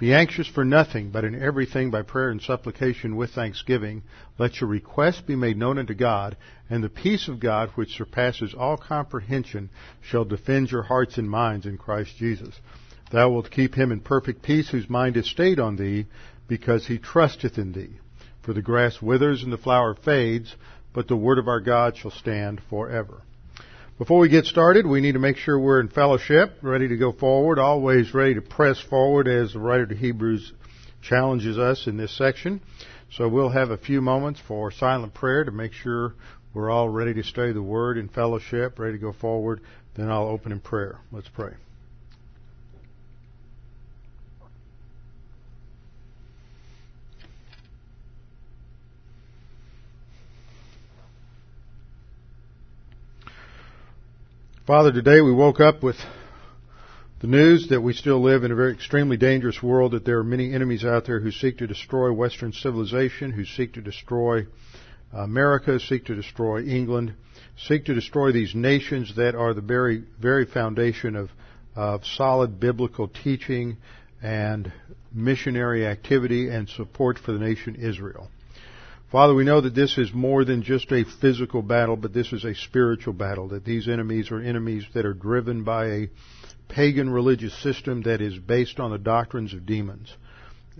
Be anxious for nothing, but in everything by prayer and supplication with thanksgiving, let your requests be made known unto God, and the peace of God, which surpasses all comprehension, shall defend your hearts and minds in Christ Jesus. Thou wilt keep him in perfect peace whose mind is stayed on thee, because he trusteth in thee. For the grass withers and the flower fades, but the word of our God shall stand forever. Before we get started, we need to make sure we're in fellowship, ready to go forward, always ready to press forward as the writer to Hebrews challenges us in this section. So we'll have a few moments for silent prayer to make sure we're all ready to study the Word in fellowship, ready to go forward. Then I'll open in prayer. Let's pray. Father, today we woke up with the news that we still live in a very extremely dangerous world, that there are many enemies out there who seek to destroy Western civilization, who seek to destroy America, seek to destroy England, seek to destroy these nations that are the very, very foundation of, of solid biblical teaching and missionary activity and support for the nation Israel. Father, we know that this is more than just a physical battle, but this is a spiritual battle, that these enemies are enemies that are driven by a pagan religious system that is based on the doctrines of demons,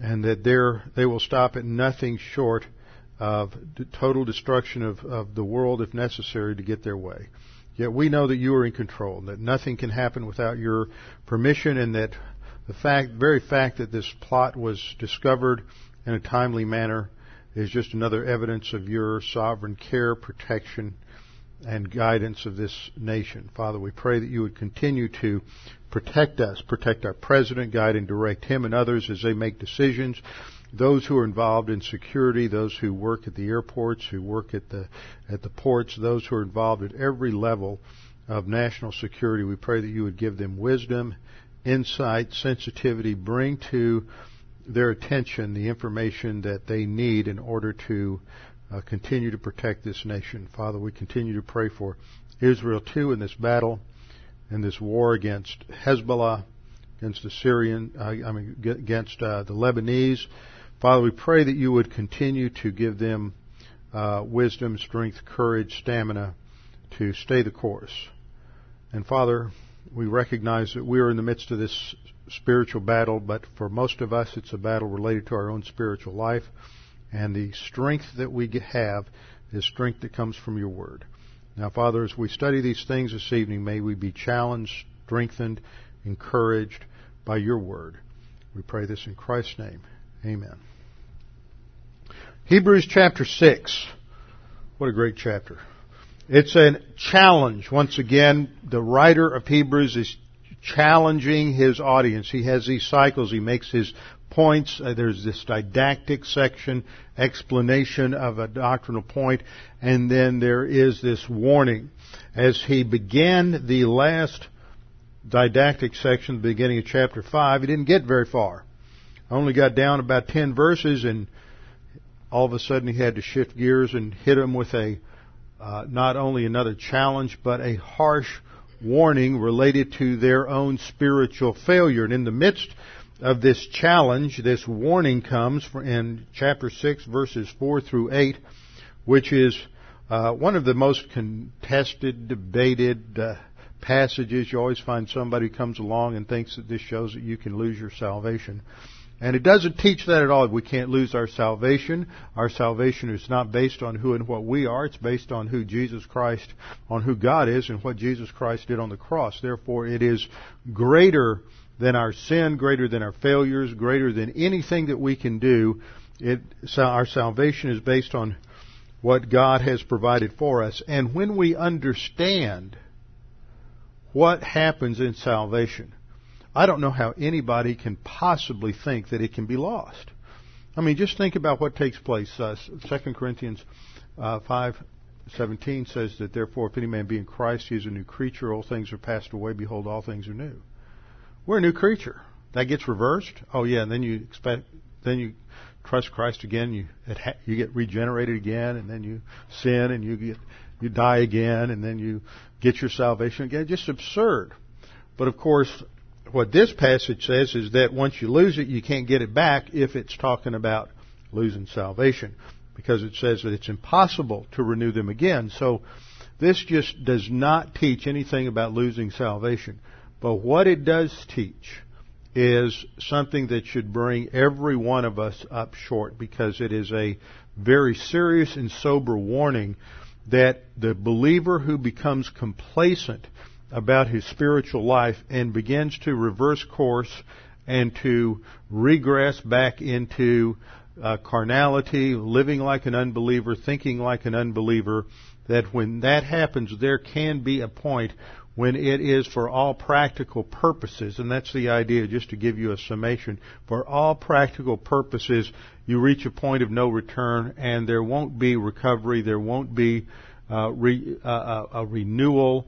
and that they will stop at nothing short of total destruction of, of the world if necessary to get their way. Yet we know that you are in control, and that nothing can happen without your permission, and that the fact, very fact that this plot was discovered in a timely manner is just another evidence of your sovereign care, protection, and guidance of this nation. Father, we pray that you would continue to protect us, protect our president, guide and direct him and others as they make decisions. Those who are involved in security, those who work at the airports, who work at the at the ports, those who are involved at every level of national security, we pray that you would give them wisdom, insight, sensitivity, bring to their attention the information that they need in order to uh, continue to protect this nation. Father, we continue to pray for Israel too in this battle, in this war against Hezbollah, against the Syrian, uh, I mean, against uh, the Lebanese. Father, we pray that you would continue to give them uh, wisdom, strength, courage, stamina to stay the course. And Father, we recognize that we are in the midst of this spiritual battle, but for most of us, it's a battle related to our own spiritual life. And the strength that we have is strength that comes from your word. Now, Father, as we study these things this evening, may we be challenged, strengthened, encouraged by your word. We pray this in Christ's name. Amen. Hebrews chapter 6. What a great chapter. It's a challenge. Once again, the writer of Hebrews is challenging his audience. He has these cycles. He makes his points. Uh, there's this didactic section, explanation of a doctrinal point, and then there is this warning. As he began the last didactic section, the beginning of chapter 5, he didn't get very far. Only got down about 10 verses and all of a sudden he had to shift gears and hit them with a, uh, not only another challenge, but a harsh warning related to their own spiritual failure. And in the midst of this challenge, this warning comes in chapter 6, verses 4 through 8, which is uh, one of the most contested, debated uh, passages. You always find somebody comes along and thinks that this shows that you can lose your salvation. And it doesn't teach that at all. We can't lose our salvation. Our salvation is not based on who and what we are. It's based on who Jesus Christ, on who God is and what Jesus Christ did on the cross. Therefore, it is greater than our sin, greater than our failures, greater than anything that we can do. It, our salvation is based on what God has provided for us. And when we understand what happens in salvation, I don't know how anybody can possibly think that it can be lost. I mean, just think about what takes place. Uh, 2 Corinthians uh, 5:17 says that therefore, if any man be in Christ, he is a new creature. All things are passed away. Behold, all things are new. We're a new creature. That gets reversed. Oh yeah, and then you expect, then you trust Christ again. You you get regenerated again, and then you sin, and you get you die again, and then you get your salvation again. Just absurd. But of course, what this passage says is that once you lose it, you can't get it back if it's talking about losing salvation, because it says that it's impossible to renew them again. So this just does not teach anything about losing salvation. But what it does teach is something that should bring every one of us up short because it is a very serious and sober warning that the believer who becomes complacent about his spiritual life and begins to reverse course and to regress back into uh, carnality, living like an unbeliever, thinking like an unbeliever, that when that happens, there can be a point when it is for all practical purposes, and that's the idea, just to give you a summation, for all practical purposes, you reach a point of no return, and there won't be recovery, there won't be uh, re, uh, a renewal,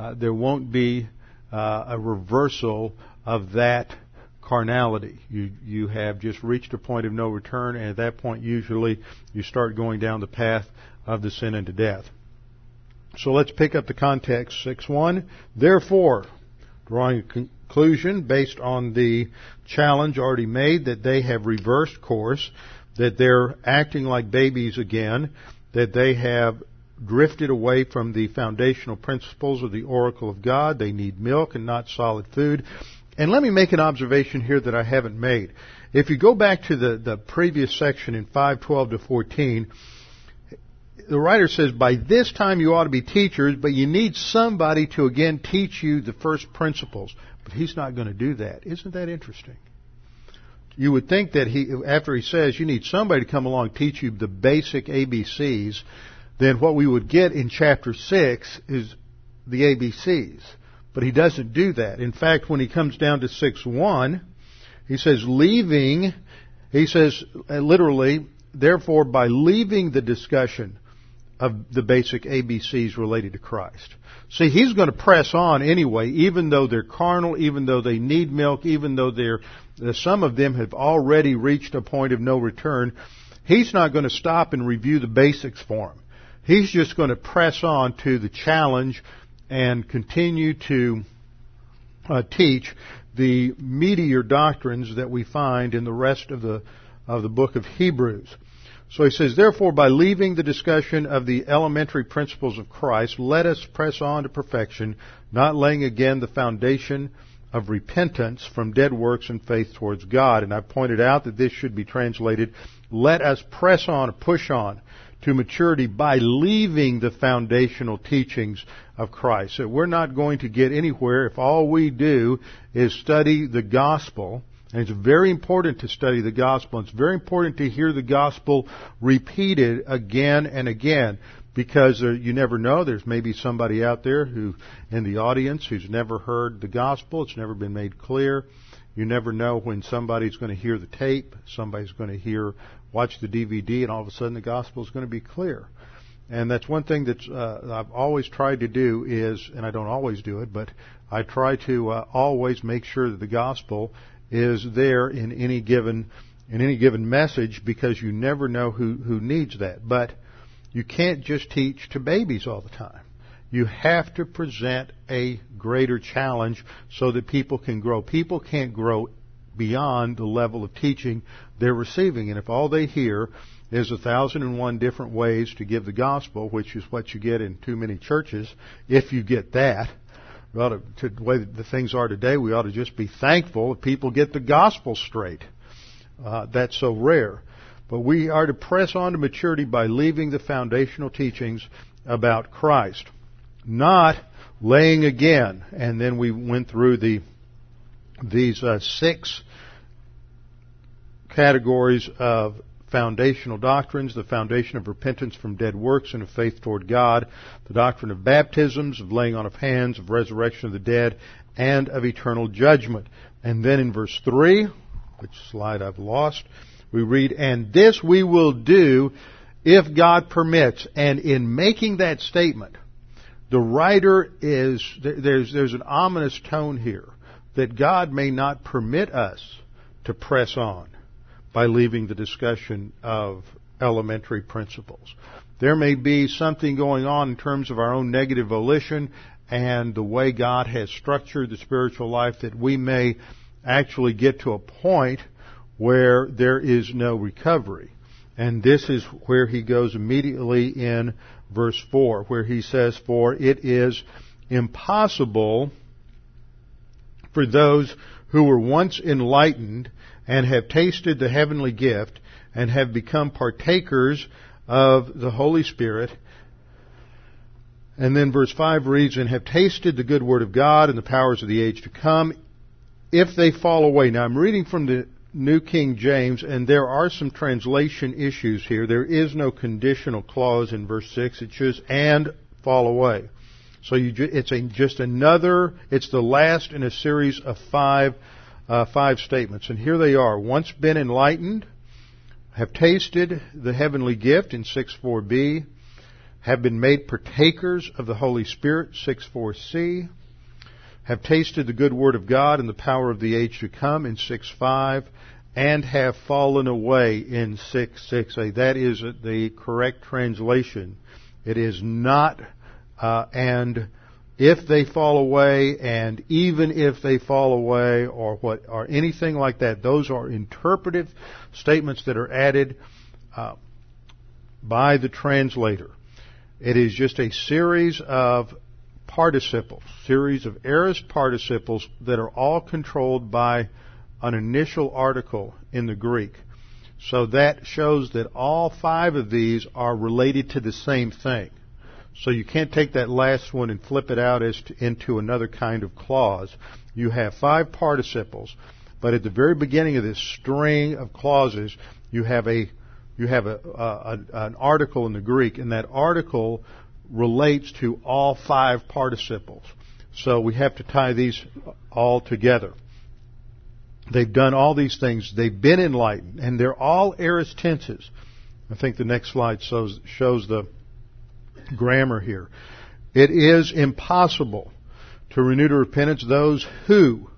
uh, there won't be uh, a reversal of that carnality. You you have just reached a point of no return, and at that point, usually, you start going down the path of the sin unto death. So let's pick up the context. six one. Therefore, drawing a conclusion based on the challenge already made that they have reversed course, that they're acting like babies again, that they have drifted away from the foundational principles of the oracle of God. They need milk and not solid food. And let me make an observation here that I haven't made. If you go back to the, the previous section in 512 to 14, the writer says, by this time you ought to be teachers, but you need somebody to again teach you the first principles. But he's not going to do that. Isn't that interesting? You would think that he, after he says you need somebody to come along teach you the basic ABCs, then what we would get in chapter 6 is the ABCs. But he doesn't do that. In fact, when he comes down to 6.1, he says, leaving, he says, uh, literally, therefore, by leaving the discussion of the basic ABCs related to Christ. See, he's going to press on anyway, even though they're carnal, even though they need milk, even though they're, some of them have already reached a point of no return. He's not going to stop and review the basics for them. He's just going to press on to the challenge and continue to uh, teach the meatier doctrines that we find in the rest of the of the book of Hebrews. So he says, therefore, by leaving the discussion of the elementary principles of Christ, let us press on to perfection, not laying again the foundation of repentance from dead works and faith towards God. And I pointed out that this should be translated, let us press on, push on to maturity by leaving the foundational teachings of Christ. So we're not going to get anywhere if all we do is study the gospel and it's very important to study the gospel. It's very important to hear the gospel repeated again and again because you never know. There's maybe somebody out there who, in the audience, who's never heard the gospel. It's never been made clear. You never know when somebody's going to hear the tape, somebody's going to hear, watch the DVD, and all of a sudden the gospel is going to be clear. And that's one thing that uh, I've always tried to do is, and I don't always do it, but I try to uh, always make sure that the gospel is there in any given in any given message because you never know who, who needs that. But you can't just teach to babies all the time. You have to present a greater challenge so that people can grow. People can't grow beyond the level of teaching they're receiving. And if all they hear is a thousand and one different ways to give the gospel, which is what you get in too many churches, if you get that, well, to, the way the things are today, we ought to just be thankful if people get the gospel straight. uh, that's so rare. But we are to press on to maturity by leaving the foundational teachings about Christ, not laying again. And then we went through the these uh, six categories of foundational doctrines, the foundation of repentance from dead works and of faith toward God, the doctrine of baptisms, of laying on of hands, of resurrection of the dead, and of eternal judgment. And then in verse 3, which slide I've lost, we read, And this we will do if God permits. And in making that statement, the writer is, there's, there's an ominous tone here that God may not permit us to press on by leaving the discussion of elementary principles. There may be something going on in terms of our own negative volition and the way God has structured the spiritual life that we may actually get to a point where there is no recovery. And this is where he goes immediately in verse 4, where he says, For it is impossible for those who were once enlightened and have tasted the heavenly gift and have become partakers of the Holy Spirit. And then verse 5 reads, and have tasted the good word of God and the powers of the age to come, if they fall away. Now I'm reading from the New King James, and there are some translation issues here. There is no conditional clause in verse 6. It says, and fall away. So you, it's a, just another, it's the last in a series of five, uh, five statements. And here they are. Once been enlightened, have tasted the heavenly gift in 6.4b, have been made partakers of the Holy Spirit, 6.4c, have tasted the good word of God and the power of the age to come in 6.5, and have fallen away in 6.6a. That is the correct translation. It is not uh, and if they fall away, and even if they fall away, or what, or anything like that, those are interpretive statements that are added uh, by the translator. It is just a series of participles, series of aorist participles that are all controlled by an initial article in the Greek. So that shows that all five of these are related to the same thing. So you can't take that last one and flip it out as to, into another kind of clause. You have five participles, but at the very beginning of this string of clauses, you have a you have a, a, an article in the Greek, and that article relates to all five participles. So we have to tie these all together. They've done all these things. They've been enlightened, and they're all aorist tenses. I think the next slide shows, shows the grammar here. It is impossible to renew to repentance those who,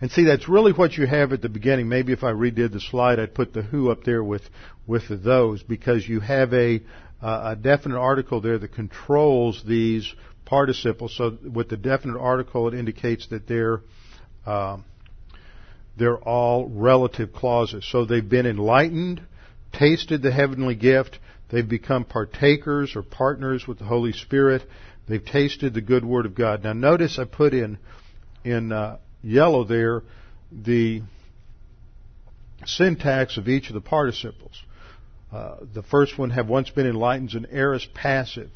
and see that's really what you have at the beginning. Maybe if I redid the slide, I'd put the who up there with, with the those because you have a, uh, a definite article there that controls these participles. So with the definite article, it indicates that they're, uh, they're all relative clauses. So they've been enlightened, tasted the heavenly gift, They've become partakers or partners with the Holy Spirit. They've tasted the good word of God. Now notice I put in in uh, yellow there the syntax of each of the participles. Uh, the first one have once been enlightened is an aorist passive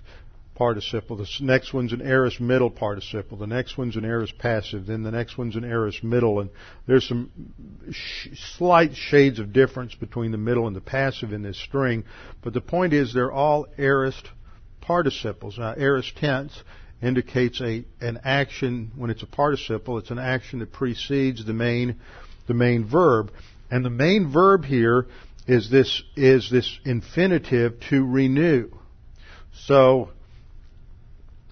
participle. The next one's an aorist middle participle. The next one's an aorist passive. Then the next one's an aorist middle. And there's some sh- slight shades of difference between the middle and the passive in this string. But the point is they're all aorist participles. Now, aorist tense indicates a an action when it's a participle. It's an action that precedes the main the main verb. And the main verb here is this is this infinitive to renew. So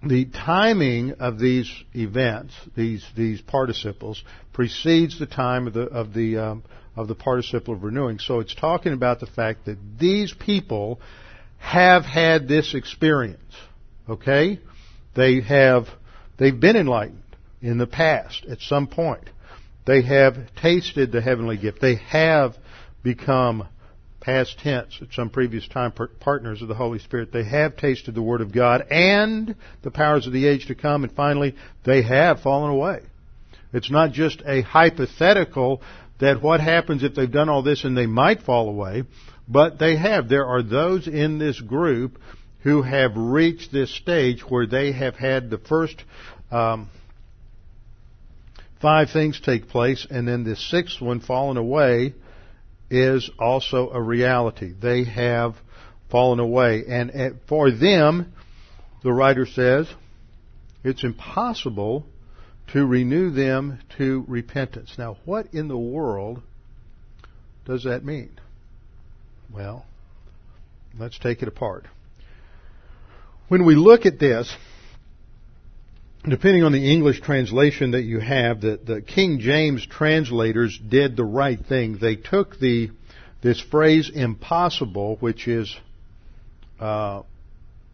the timing of these events, these these participles, precedes the time of the of the um, of the participle of renewing. So it's talking about the fact that these people have had this experience. Okay, they have they've been enlightened in the past at some point. They have tasted the heavenly gift. They have become past tense at some previous time partners of the Holy Spirit. They have tasted the Word of God and the powers of the age to come, and finally, they have fallen away. It's not just a hypothetical that what happens if they've done all this and they might fall away, but they have. There are those in this group who have reached this stage where they have had the first um, five things take place, and then the sixth one, fallen away, is also a reality. They have fallen away. And eh, for them, the writer says, it's impossible to renew them to repentance. Now, what in the world does that mean? Well, let's take it apart. When we look at this, depending on the English translation that you have, the, the King James translators did the right thing. They took the this phrase "impossible," which is uh,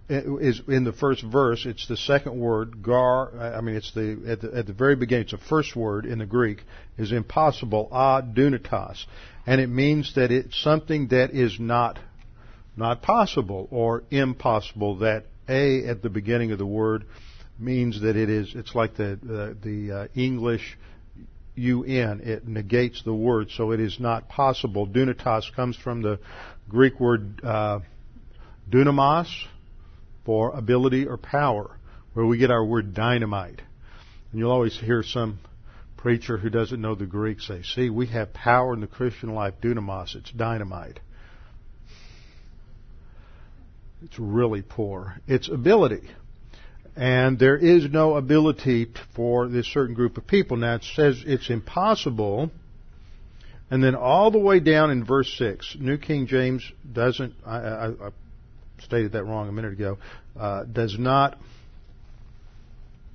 is in the first verse. It's the second word, gar. I mean, it's the at, the at the very beginning. It's the first word in the Greek is impossible, adunatos, and it means that it's something that is not not possible or impossible. That a at the beginning of the word means that it is. It's like the the, the uh, English un. It negates the word, so it is not possible. Dunatos comes from the Greek word uh, dunamis for ability or power, where we get our word dynamite. And you'll always hear some preacher who doesn't know the Greek say, "See, we have power in the Christian life. Dunamis, it's dynamite." It's really poor. It's ability. And there is no ability for this certain group of people. Now it says it's impossible. And then all the way down in verse 6, New King James doesn't, I, I, I stated that wrong a minute ago, uh, does not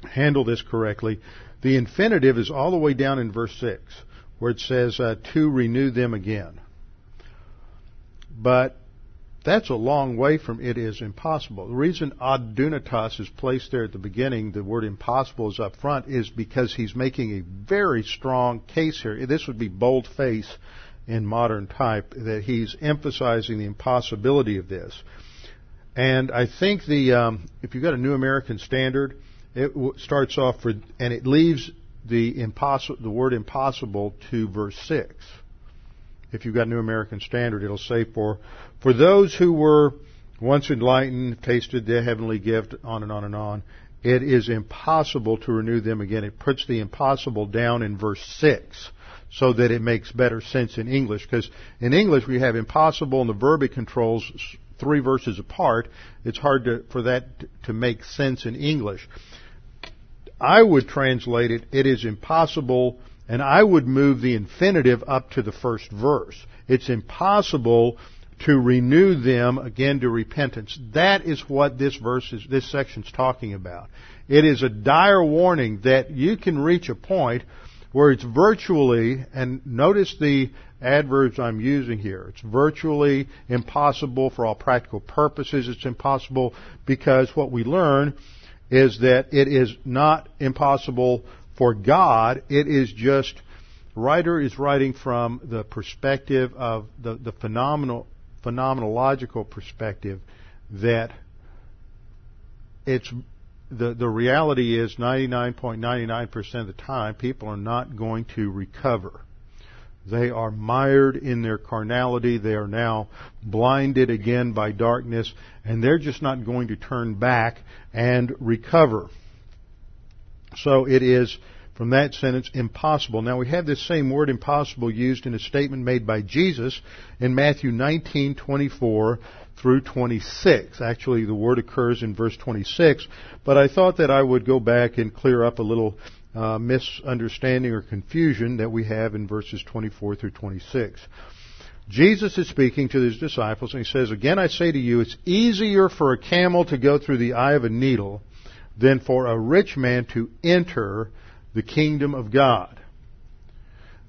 handle this correctly. The infinitive is all the way down in verse 6, where it says, uh, to renew them again. But that's a long way from it is impossible. The reason adunatos is placed there at the beginning, the word impossible is up front, is because he's making a very strong case here. This would be bold face in modern type, that he's emphasizing the impossibility of this. And I think the, um, if you've got a New American Standard, it w- starts off for, and it leaves the impossible, the word impossible to verse 6 if you've got New American Standard, it'll say for for those who were once enlightened, tasted the heavenly gift, on and on and on. It is impossible to renew them again. It puts the impossible down in verse six so that it makes better sense in English. Because in English we have impossible and the verb it controls three verses apart. It's hard to, for that to make sense in English. I would translate it, it is impossible and I would move the infinitive up to the first verse. It's impossible to renew them again to repentance. That is what this verse is, this section's talking about. It is a dire warning that you can reach a point where it's virtually, and notice the adverbs I'm using here. It's virtually impossible for all practical purposes. It's impossible because what we learn is that it is not impossible for God, it is just, writer is writing from the perspective of the, the phenomenal, phenomenological perspective that it's, the, the reality is 99.99% of the time people are not going to recover. They are mired in their carnality. They are now blinded again by darkness, and they're just not going to turn back and recover. So it is, from that sentence, impossible. Now we have this same word impossible used in a statement made by Jesus in Matthew 19:24 through 26. Actually, the word occurs in verse 26, but I thought that I would go back and clear up a little uh, misunderstanding or confusion that we have in verses 24 through 26. Jesus is speaking to his disciples and he says, Again I say to you, it's easier for a camel to go through the eye of a needle than for a rich man to enter the kingdom of God.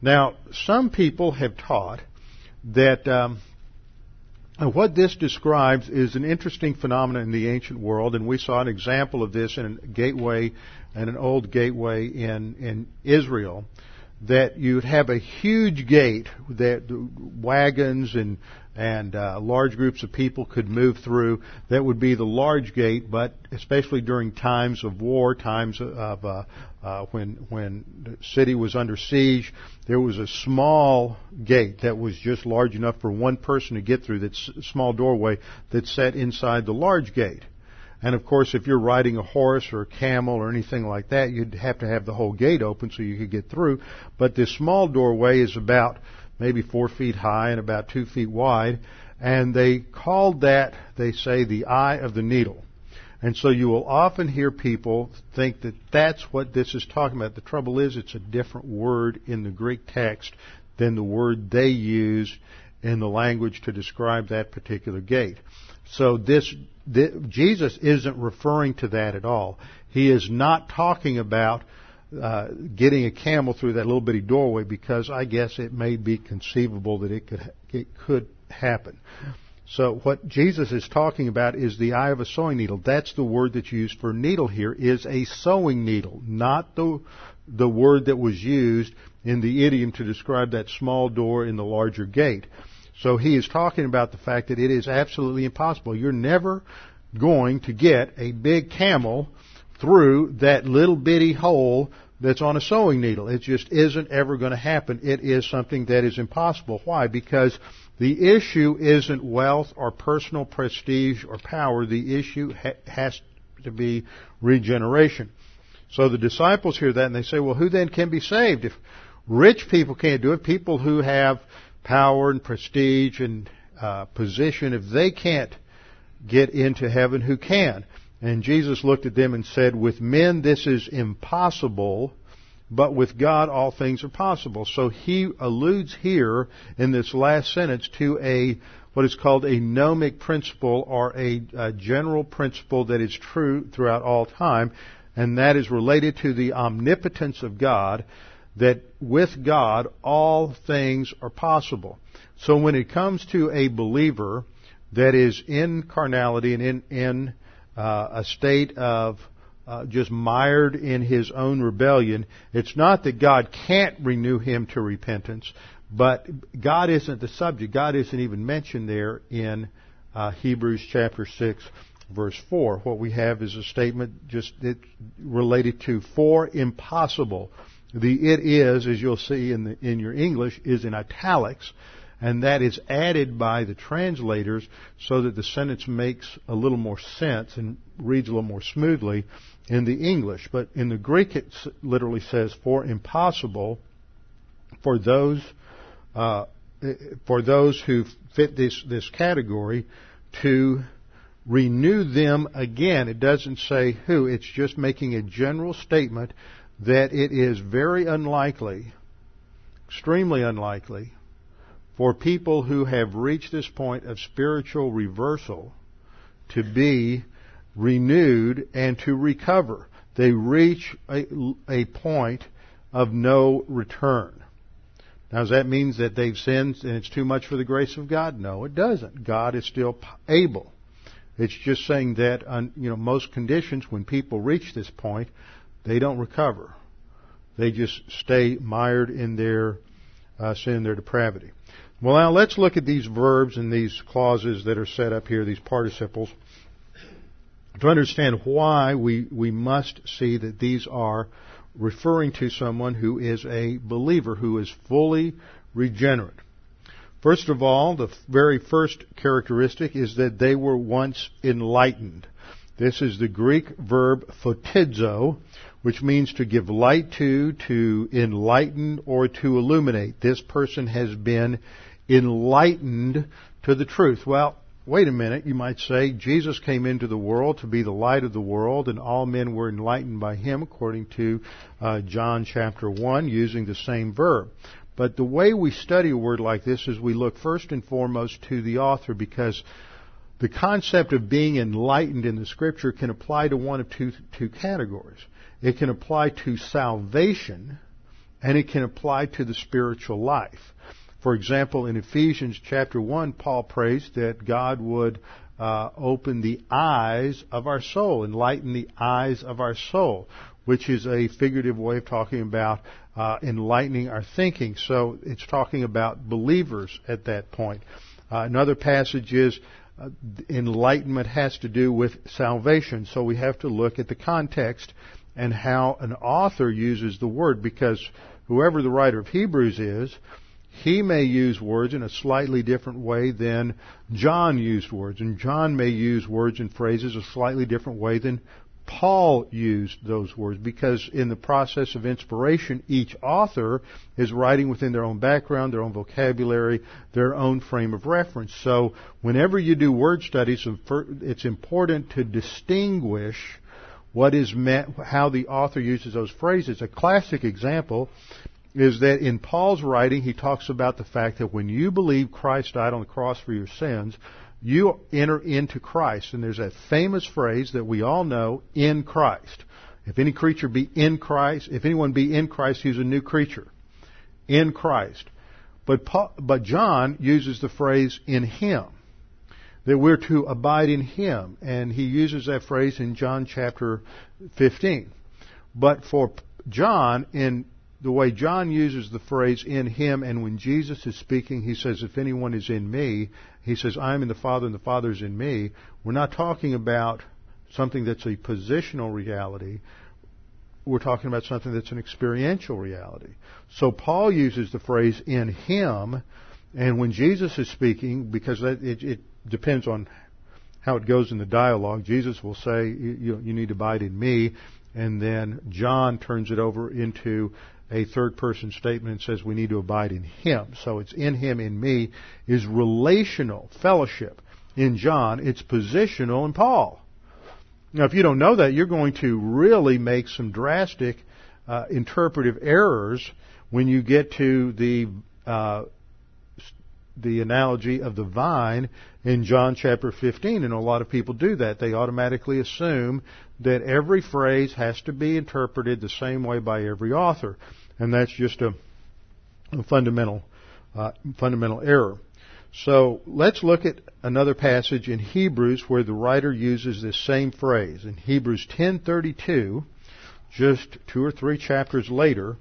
Now, some people have taught that um, what this describes is an interesting phenomenon in the ancient world, and we saw an example of this in a gateway, in an old gateway in in Israel, that you'd have a huge gate that wagons and and uh, large groups of people could move through. That would be the large gate, but especially during times of war, times of uh, uh, when when the city was under siege, there was a small gate that was just large enough for one person to get through. That small doorway that sat inside the large gate. And of course, if you're riding a horse or a camel or anything like that, you'd have to have the whole gate open so you could get through. But this small doorway is about maybe four feet high and about two feet wide. And they called that, they say, the eye of the needle. And so you will often hear people think that that's what this is talking about. The trouble is it's a different word in the Greek text than the word they use in the language to describe that particular gate. So this, this, Jesus isn't referring to that at all. He is not talking about uh, getting a camel through that little bitty doorway because I guess it may be conceivable that it could it could happen. So what Jesus is talking about is the eye of a sewing needle. That's the word that's used for needle here is a sewing needle, not the the word that was used in the idiom to describe that small door in the larger gate. So he is talking about the fact that it is absolutely impossible. You're never going to get a big camel through that little bitty hole that's on a sewing needle. It just isn't ever going to happen. It is something that is impossible. Why? Because the issue isn't wealth or personal prestige or power. The issue ha- has to be regeneration. So the disciples hear that and they say, well, who then can be saved? If rich people can't do it, people who have power and prestige and uh, position, if they can't get into heaven, who can? And Jesus looked at them and said, With men this is impossible, but with God all things are possible. So he alludes here in this last sentence to a what is called a gnomic principle or a, a general principle that is true throughout all time, and that is related to the omnipotence of God, that with God all things are possible. So when it comes to a believer that is in carnality and in, in uh, a state of uh, just mired in his own rebellion. It's not that God can't renew him to repentance, but God isn't the subject. God isn't even mentioned there in uh, Hebrews chapter 6 verse 4. What we have is a statement just related to four impossible. The it is, as you'll see in, the, in your English, is in italics and that is added by the translators so that the sentence makes a little more sense and reads a little more smoothly in the English. But in the Greek, it literally says, "For impossible for those uh, for those who fit this this category to." Renew them again. It doesn't say who. It's just making a general statement that it is very unlikely, extremely unlikely, for people who have reached this point of spiritual reversal to be renewed and to recover. They reach a, a point of no return. Now, does that mean that they've sinned and it's too much for the grace of God? No, it doesn't. God is still able. It's just saying that, on, you know, most conditions, when people reach this point, they don't recover. They just stay mired in their uh, sin, their depravity. Well, now let's look at these verbs and these clauses that are set up here, these participles, to understand why we, we must see that these are referring to someone who is a believer, who is fully regenerate. First of all, the very first characteristic is that they were once enlightened. This is the Greek verb photizo, which means to give light to, to enlighten, or to illuminate. This person has been enlightened to the truth. Well, wait a minute, you might say, Jesus came into the world to be the light of the world, and all men were enlightened by him, according to uh, John chapter 1, using the same verb. But the way we study a word like this is we look first and foremost to the author because the concept of being enlightened in the scripture can apply to one of two, two categories. It can apply to salvation and it can apply to the spiritual life. For example, in Ephesians chapter 1, Paul prays that God would uh, open the eyes of our soul, enlighten the eyes of our soul. which is a figurative way of talking about uh, enlightening our thinking. So it's talking about believers at that point. Uh, another passage is uh, enlightenment has to do with salvation. So we have to look at the context and how an author uses the word because whoever the writer of Hebrews is, he may use words in a slightly different way than John used words, and John may use words and phrases a slightly different way than Paul used those words because in the process of inspiration, each author is writing within their own background, their own vocabulary, their own frame of reference. So whenever you do word studies, it's important to distinguish what is meant, how the author uses those phrases. A classic example is that in Paul's writing, he talks about the fact that when you believe Christ died on the cross for your sins, you enter into Christ. And there's that famous phrase that we all know, in Christ. If any creature be in Christ, if anyone be in Christ, he's a new creature. In Christ. But, Paul, but John uses the phrase in Him. That we're to abide in Him. And he uses that phrase in John chapter 15. But for John, in the way John uses the phrase in him, and when Jesus is speaking, he says, If anyone is in me, he says, I am in the Father and the Father is in me. We're not talking about something that's a positional reality. We're talking about something that's an experiential reality. So Paul uses the phrase in him, and when Jesus is speaking, because it, it depends on how it goes in the dialogue, Jesus will say, you, you need to abide in me, and then John turns it over into a third person statement and says we need to abide in Him. So it's in Him, in me, is relational fellowship. In John, it's positional in Paul. Now, if you don't know that, you're going to really make some drastic uh, interpretive errors when you get to the uh, the analogy of the vine in John chapter 15, and a lot of people do that. They automatically assume that every phrase has to be interpreted the same way by every author, and that's just a, a fundamental uh, fundamental error. So let's look at another passage in Hebrews where the writer uses this same phrase in Hebrews 10:32, just two or three chapters later.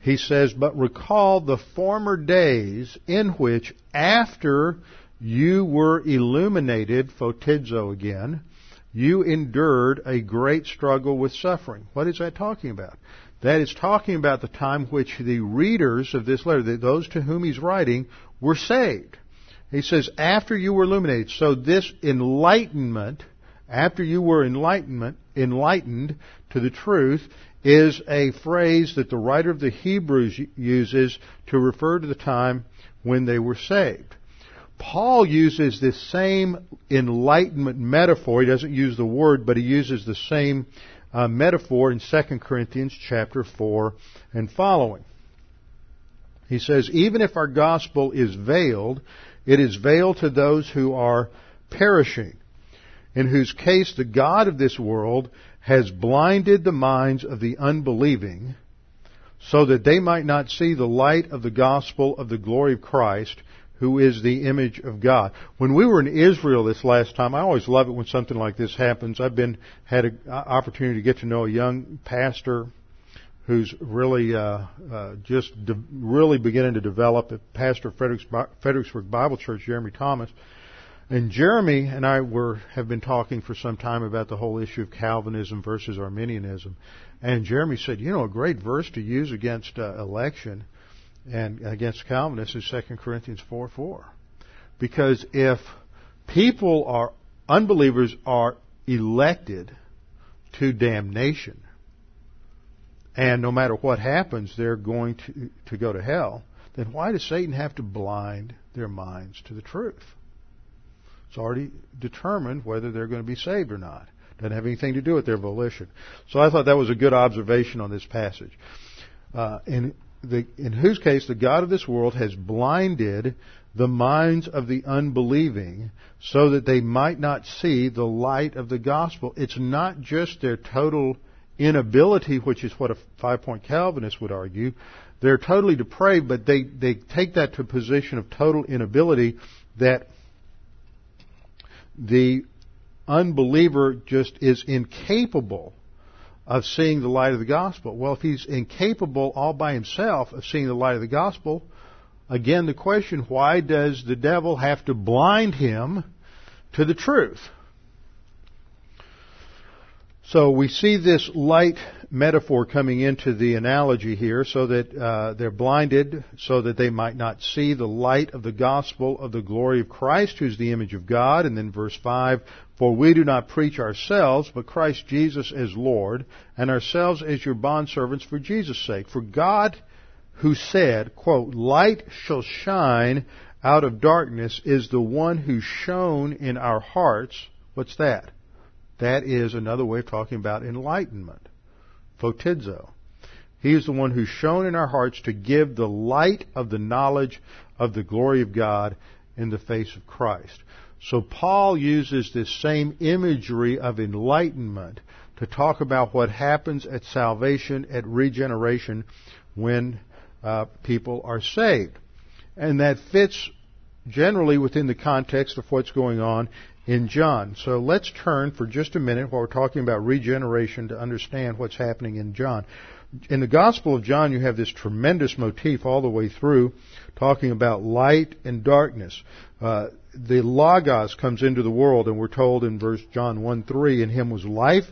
He says, But recall the former days in which, after you were illuminated, photizo again, you endured a great struggle with suffering. What is that talking about? That is talking about the time which the readers of this letter, those to whom he's writing, were saved. He says, after you were illuminated. So this enlightenment, after you were enlightenment, enlightened to the truth, is a phrase that the writer of the Hebrews uses to refer to the time when they were saved. Paul uses this same enlightenment metaphor. He doesn't use the word, but he uses the same uh, metaphor in 2 Corinthians chapter 4 and following. He says, even if our gospel is veiled, it is veiled to those who are perishing, in whose case the God of this world has blinded the minds of the unbelieving so that they might not see the light of the gospel of the glory of Christ, who is the image of God. When we were in Israel this last time, I always love it when something like this happens. I've been had an opportunity to get to know a young pastor who's really uh, uh, just de- really beginning to develop. Pastor of Fredericksburg Bible Church, Jeremy Thomas, and Jeremy and I were have been talking for some time about the whole issue of Calvinism versus Arminianism. And Jeremy said, you know, a great verse to use against uh, election and against Calvinists is 2 Corinthians 4 4. Because if people are, unbelievers are elected to damnation, and no matter what happens, they're going to, to go to hell, then why does Satan have to blind their minds to the truth? It's already determined whether they're going to be saved or not. Doesn't have anything to do with their volition. So I thought that was a good observation on this passage. Uh, in, the, in whose case the God of this world has blinded the minds of the unbelieving so that they might not see the light of the gospel. It's not just their total inability, which is what a five point Calvinist would argue. They're totally depraved, but they, they take that to a position of total inability that the unbeliever just is incapable of seeing the light of the gospel. Well, if he's incapable all by himself of seeing the light of the gospel, again the question, why does the devil have to blind him to the truth? So we see this light metaphor coming into the analogy here so that uh, they're blinded so that they might not see the light of the gospel of the glory of Christ who's the image of God. And then verse 5 for we do not preach ourselves but Christ Jesus as Lord and ourselves as your bondservants for Jesus sake. For God who said quote light shall shine out of darkness is the one who shone in our hearts what's that? That is another way of talking about enlightenment. Photizo. He is the one who's shone in our hearts to give the light of the knowledge of the glory of God in the face of Christ. So Paul uses this same imagery of enlightenment to talk about what happens at salvation, at regeneration, when uh, people are saved. And that fits generally within the context of what's going on in John. So let's turn for just a minute while we're talking about regeneration to understand what's happening in John. In the Gospel of John, you have this tremendous motif all the way through, talking about light and darkness. Uh, the Logos comes into the world, and we're told in verse John 1 3, in him was life,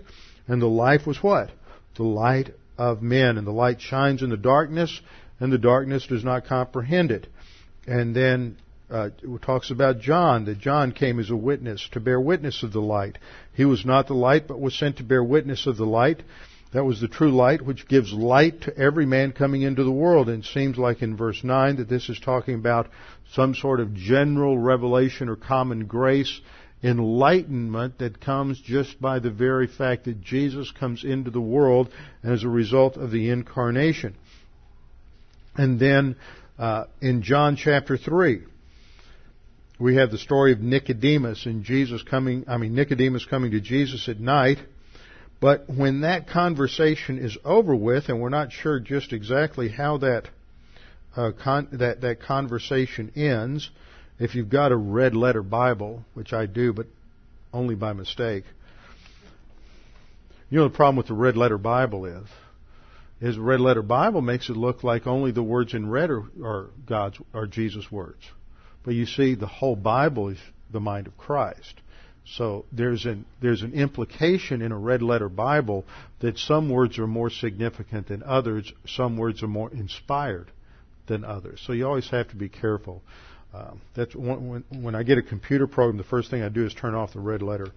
and the life was what? The light of men, and the light shines in the darkness, and the darkness does not comprehend it. And then uh, talks about John, that John came as a witness to bear witness of the light. He was not the light, but was sent to bear witness of the light. That was the true light, which gives light to every man coming into the world. And it seems like in verse 9 that this is talking about some sort of general revelation or common grace, enlightenment that comes just by the very fact that Jesus comes into the world as a result of the incarnation. And then uh, in John chapter 3, we have the story of Nicodemus and Jesus coming, I mean, Nicodemus coming to Jesus at night. But when that conversation is over with, and we're not sure just exactly how that, uh, con- that, that conversation ends, if you've got a red letter Bible, which I do, but only by mistake, you know the problem with the red letter Bible is, is the red letter Bible makes it look like only the words in red are, are God's, are Jesus' words. But you see, the whole Bible is the mind of Christ. So there's an there's an implication in a red letter Bible that some words are more significant than others, some words are more inspired than others. So you always have to be careful. Um, that's when, when I get a computer program, the first thing I do is turn off the red letter.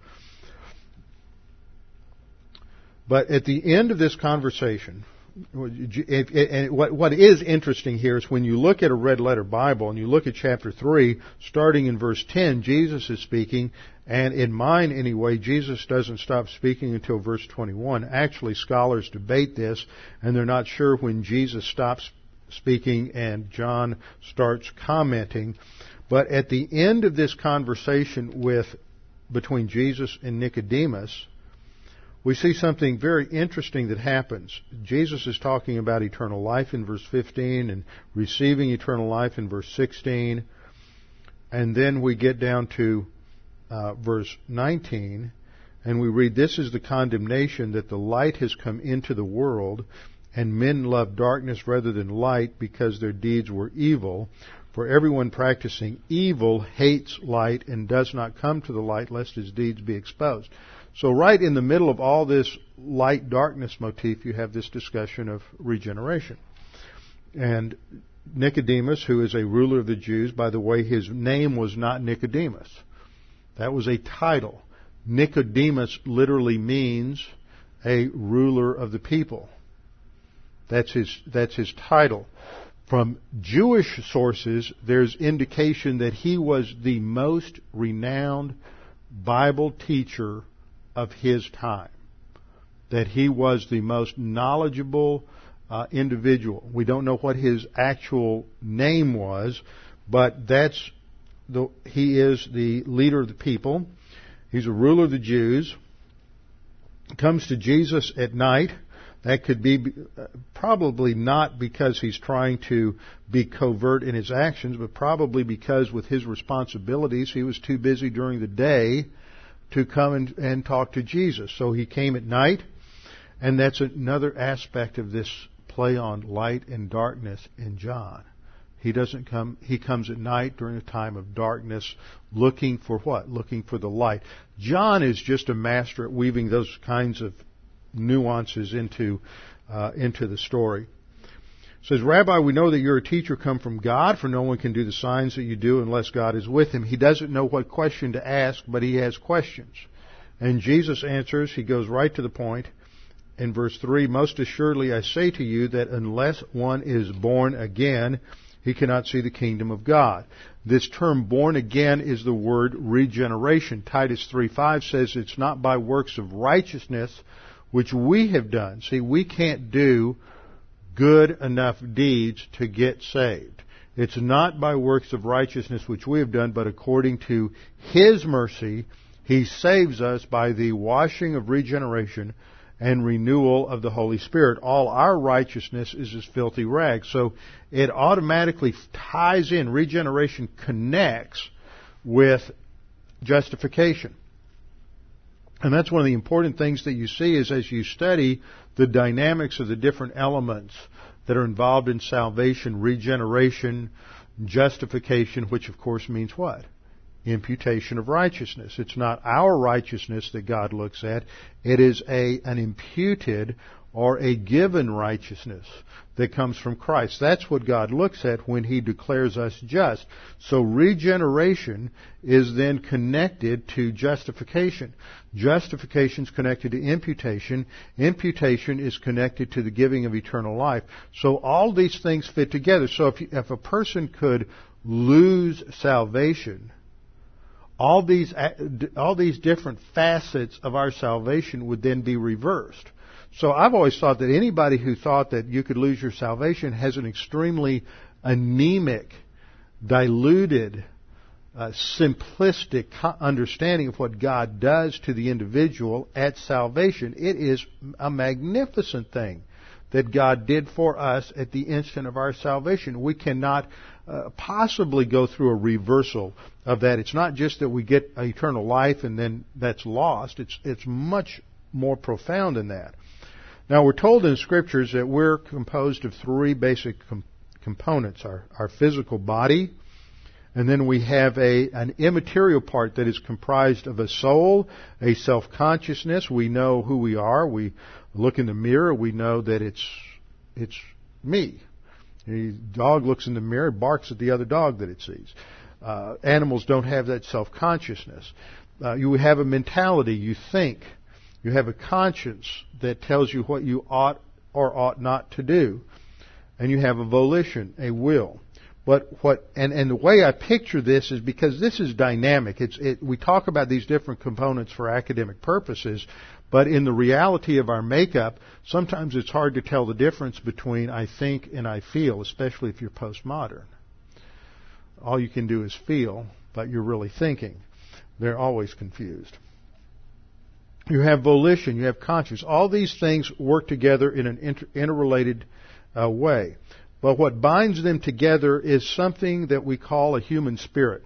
But at the end of this conversation, and what is interesting here is when you look at a red letter Bible and you look at chapter 3, starting in verse 10, Jesus is speaking, and in mine anyway, Jesus doesn't stop speaking until verse 21. Actually, scholars debate this, and they're not sure when Jesus stops speaking and John starts commenting. But at the end of this conversation with, between Jesus and Nicodemus, we see something very interesting that happens. Jesus is talking about eternal life in verse 15 and receiving eternal life in verse 16. And then we get down to uh, verse 19 and we read, This is the condemnation that the light has come into the world and men love darkness rather than light because their deeds were evil. For everyone practicing evil hates light and does not come to the light lest his deeds be exposed. So right in the middle of all this light darkness motif, you have this discussion of regeneration. And Nicodemus, who is a ruler of the Jews, by the way, his name was not Nicodemus. That was a title. Nicodemus literally means a ruler of the people. That's his, that's his title. From Jewish sources, there's indication that he was the most renowned Bible teacher of his time. That he was the most knowledgeable uh, individual. We don't know what his actual name was, but that's the, he is the leader of the people. He's a ruler of the Jews. Comes to Jesus at night. That could be uh, probably not because he's trying to be covert in his actions, but probably because with his responsibilities, he was too busy during the day to come and, and talk to Jesus. So he came at night, And that's another aspect of this play on light and darkness in John. He doesn't come, he comes at night during a time of darkness looking for what? Looking for the light. John is just a master at weaving those kinds of nuances into, uh, into the story. Says, Rabbi, we know that you're a teacher come from God, for no one can do the signs that you do unless God is with him. He doesn't know what question to ask, but he has questions. And Jesus answers, he goes right to the point in verse 3, Most assuredly I say to you that unless one is born again, he cannot see the kingdom of God. This term born again is the word regeneration. Titus 3:5 says it's not by works of righteousness which we have done. See, we can't do good enough deeds to get saved. It's not by works of righteousness which we have done, but according to His mercy, He saves us by the washing of regeneration and renewal of the Holy Spirit. All our righteousness is as filthy rags. So it automatically ties in, regeneration connects with justification. And that's one of the important things that you see is as you study the dynamics of the different elements that are involved in salvation, regeneration, justification, which of course means what? imputation of righteousness. It's not our righteousness that God looks at. It is a, an imputed or a given righteousness that comes from Christ. That's what God looks at when He declares us just. So regeneration is then connected to justification. Justification is connected to imputation. Imputation is connected to the giving of eternal life. So all these things fit together. So if, you, if a person could lose salvation, all these, all these different facets of our salvation would then be reversed. So I've always thought that anybody who thought that you could lose your salvation has an extremely anemic, diluted, uh, simplistic understanding of what God does to the individual at salvation. It is a magnificent thing that God did for us at the instant of our salvation. We cannot uh, possibly go through a reversal of that. It's not just that we get eternal life and then that's lost. It's it's much more profound than that. Now we're told in scriptures that we're composed of three basic com- components: our our physical body, and then we have a an immaterial part that is comprised of a soul, a self consciousness. We know who we are. We look in the mirror. We know that it's it's me. The dog looks in the mirror, barks at the other dog that it sees. Uh, animals don't have that self consciousness. Uh, you have a mentality. You think. You have a conscience that tells you what you ought or ought not to do, and you have a volition, a will. But what and, and the way I picture this is because this is dynamic. It's it, we talk about these different components for academic purposes, but in the reality of our makeup, sometimes it's hard to tell the difference between I think and I feel, especially if you're postmodern. All you can do is feel, but you're really thinking. They're always confused. You have volition, you have conscience. All these things work together in an inter- interrelated uh, way. But what binds them together is something that we call a human spirit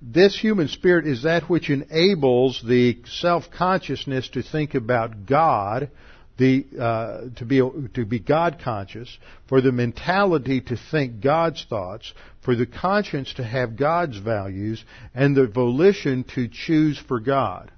this human spirit is that which enables the self-consciousness to think about God, the, uh, to be to be God conscious, for the mentality to think God's thoughts, for the conscience to have God's values, and the volition to choose for God.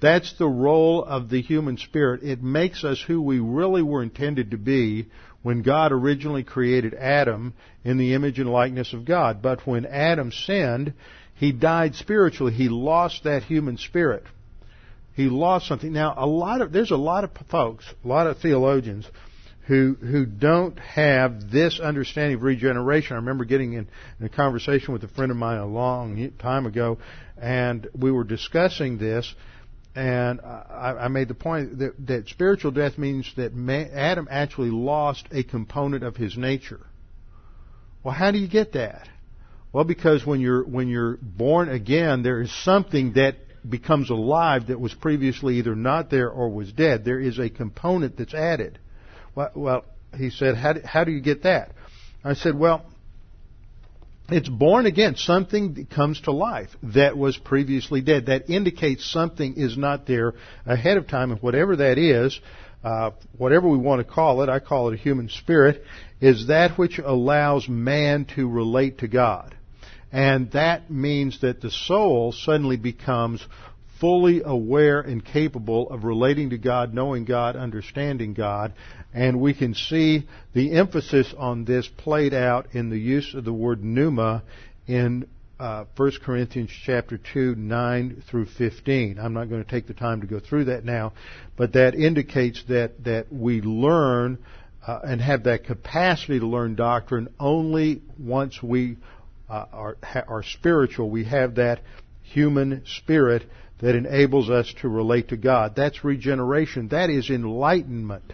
That's the role of the human spirit. It makes us who we really were intended to be when God originally created Adam in the image and likeness of God. But when Adam sinned, he died spiritually. He lost that human spirit. He lost something. Now, a lot of there's a lot of folks, a lot of theologians who who don't have this understanding of regeneration. I remember getting in, in a conversation with a friend of mine a long time ago, and we were discussing this. And I, I made the point that, that spiritual death means that man, Adam actually lost a component of his nature. Well, how do you get that? Well, because when you're when you're born again, there is something that becomes alive that was previously either not there or was dead. There is a component that's added. Well, well he said, how do, how do you get that? I said, well, it's born again. Something comes to life that was previously dead. That indicates something is not there ahead of time, and whatever that is, uh, whatever we want to call it, I call it a human spirit, is that which allows man to relate to God. And that means that the soul suddenly becomes fully aware and capable of relating to God, knowing God, understanding God. And we can see the emphasis on this played out in the use of the word pneuma in uh, 1 Corinthians chapter 2, 9 through 15. I'm not going to take the time to go through that now, but that indicates that, that we learn uh, and have that capacity to learn doctrine only once we uh, are, are spiritual. We have that human spirit that enables us to relate to God. That's regeneration. That is enlightenment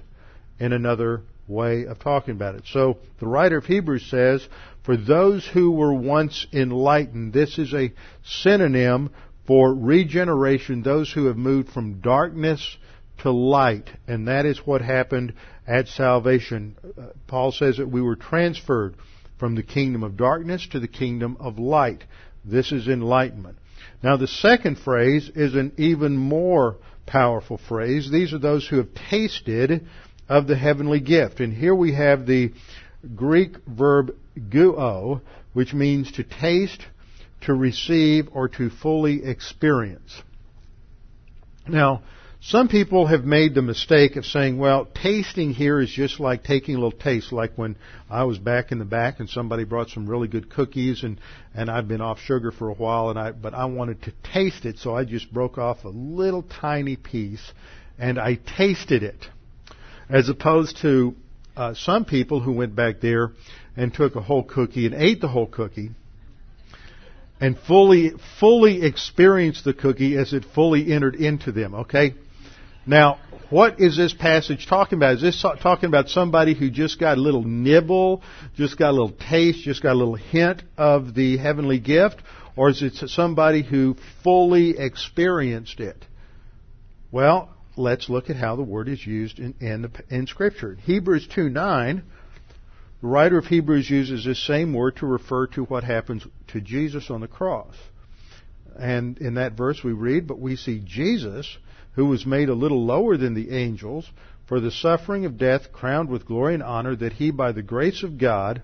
in another way of talking about it. So the writer of Hebrews says, for those who were once enlightened, this is a synonym for regeneration, those who have moved from darkness to light. And that is what happened at salvation. Uh, Paul says that we were transferred from the kingdom of darkness to the kingdom of light. This is enlightenment. Now the second phrase is an even more powerful phrase. These are those who have tasted of the heavenly gift. And here we have the Greek verb guo, which means to taste, to receive, or to fully experience. Now, some people have made the mistake of saying, well, tasting here is just like taking a little taste, like when I was back in the back and somebody brought some really good cookies and, and I've been off sugar for a while and I, but I wanted to taste it, so I just broke off a little tiny piece and I tasted it. As opposed to uh, some people who went back there and took a whole cookie and ate the whole cookie and fully, fully experienced the cookie as it fully entered into them, okay? Now, what is this passage talking about? Is this talking about somebody who just got a little nibble, just got a little taste, just got a little hint of the heavenly gift? Or is it somebody who fully experienced it? Well, let's look at how the word is used in, in, the, in Scripture. Hebrews 2 9, the writer of Hebrews uses this same word to refer to what happens to Jesus on the cross. And in that verse we read, But we see Jesus who was made a little lower than the angels, for the suffering of death crowned with glory and honor, that he, by the grace of God,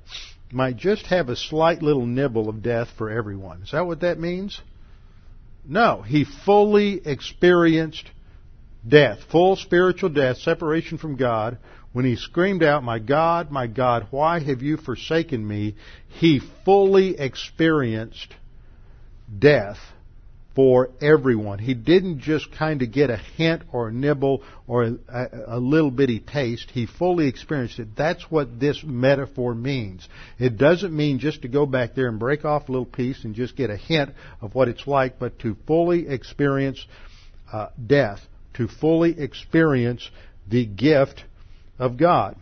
might just have a slight little nibble of death for everyone. Is that what that means? No. He fully experienced death, full spiritual death, separation from God, when he screamed out, My God, my God, why have you forsaken me? He fully experienced death for everyone. He didn't just kind of get a hint or a nibble or a, a, little bitty taste. He fully experienced it. That's what this metaphor means. It doesn't mean just to go back there and break off a little piece and just get a hint of what it's like, but to fully experience uh, death, to fully experience the gift of God,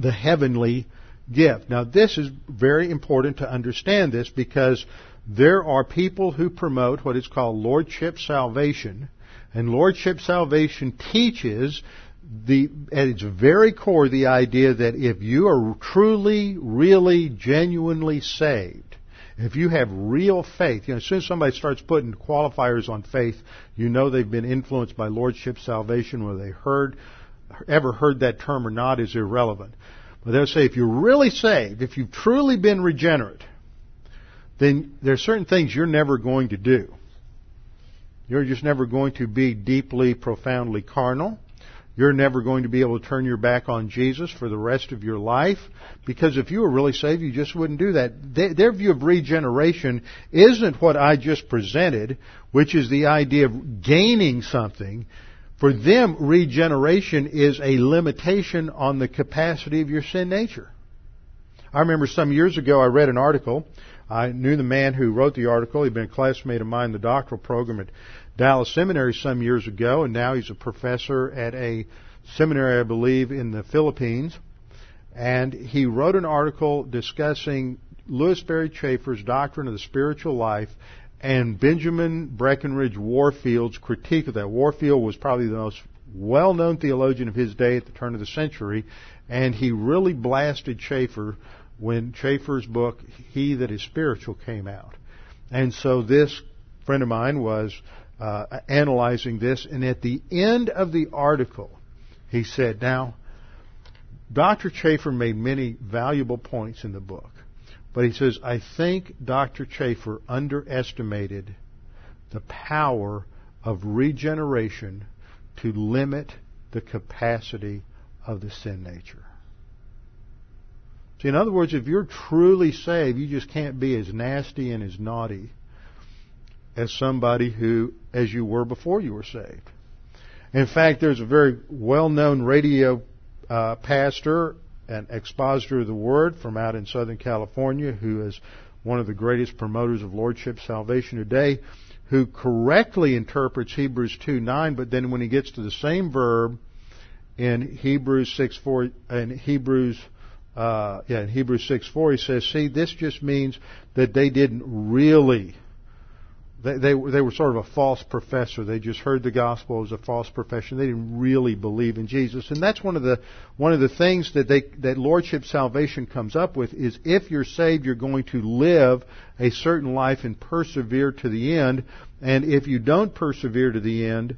the heavenly gift. Now, this is very important to understand this because there are people who promote what is called Lordship salvation, and Lordship salvation teaches the, at its very core the idea that if you are truly, really, genuinely saved, if you have real faith, you know, as soon as somebody starts putting qualifiers on faith, you know they've been influenced by Lordship salvation, whether they heard, ever heard that term or not is irrelevant. But they'll say if you're really saved, if you've truly been regenerate, then there are certain things you're never going to do. You're just never going to be deeply, profoundly carnal. You're never going to be able to turn your back on Jesus for the rest of your life. Because if you were really saved, you just wouldn't do that. Their view of regeneration isn't what I just presented, which is the idea of gaining something. For them, regeneration is a limitation on the capacity of your sin nature. I remember some years ago I read an article I knew the man who wrote the article. He'd been a classmate of mine in the doctoral program at Dallas Seminary some years ago, and now he's a professor at a seminary, I believe, in the Philippines. And he wrote an article discussing Lewis Sperry Chafer's doctrine of the spiritual life and Benjamin Breckinridge Warfield's critique of that. Warfield was probably the most well-known theologian of his day at the turn of the century, and he really blasted Chafer when Chafer's book, He That Is Spiritual, came out. And so this friend of mine was uh, analyzing this, and at the end of the article, He said, Now, Dr. Chafer made many valuable points in the book, but he says, I think Dr. Chafer underestimated the power of regeneration to limit the capacity of the sin nature. See, in other words, if you're truly saved, you just can't be as nasty and as naughty as somebody who, as you were before you were saved. In fact, there's a very well-known radio uh, pastor and expositor of the Word from out in Southern California who is one of the greatest promoters of Lordship salvation today who correctly interprets Hebrews 2 9, but then when he gets to the same verb in Hebrews 6 4, in Hebrews, uh, yeah, in Hebrews 6 4, he says, see, this just means that they didn't really they, they, they were sort of a false professor. They just heard the gospel as a false profession. They didn't really believe in Jesus. And that's one of the, one of the things that they, that Lordship salvation comes up with is if you're saved, you're going to live a certain life and persevere to the end. And if you don't persevere to the end,